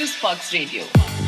Juicebox Radio.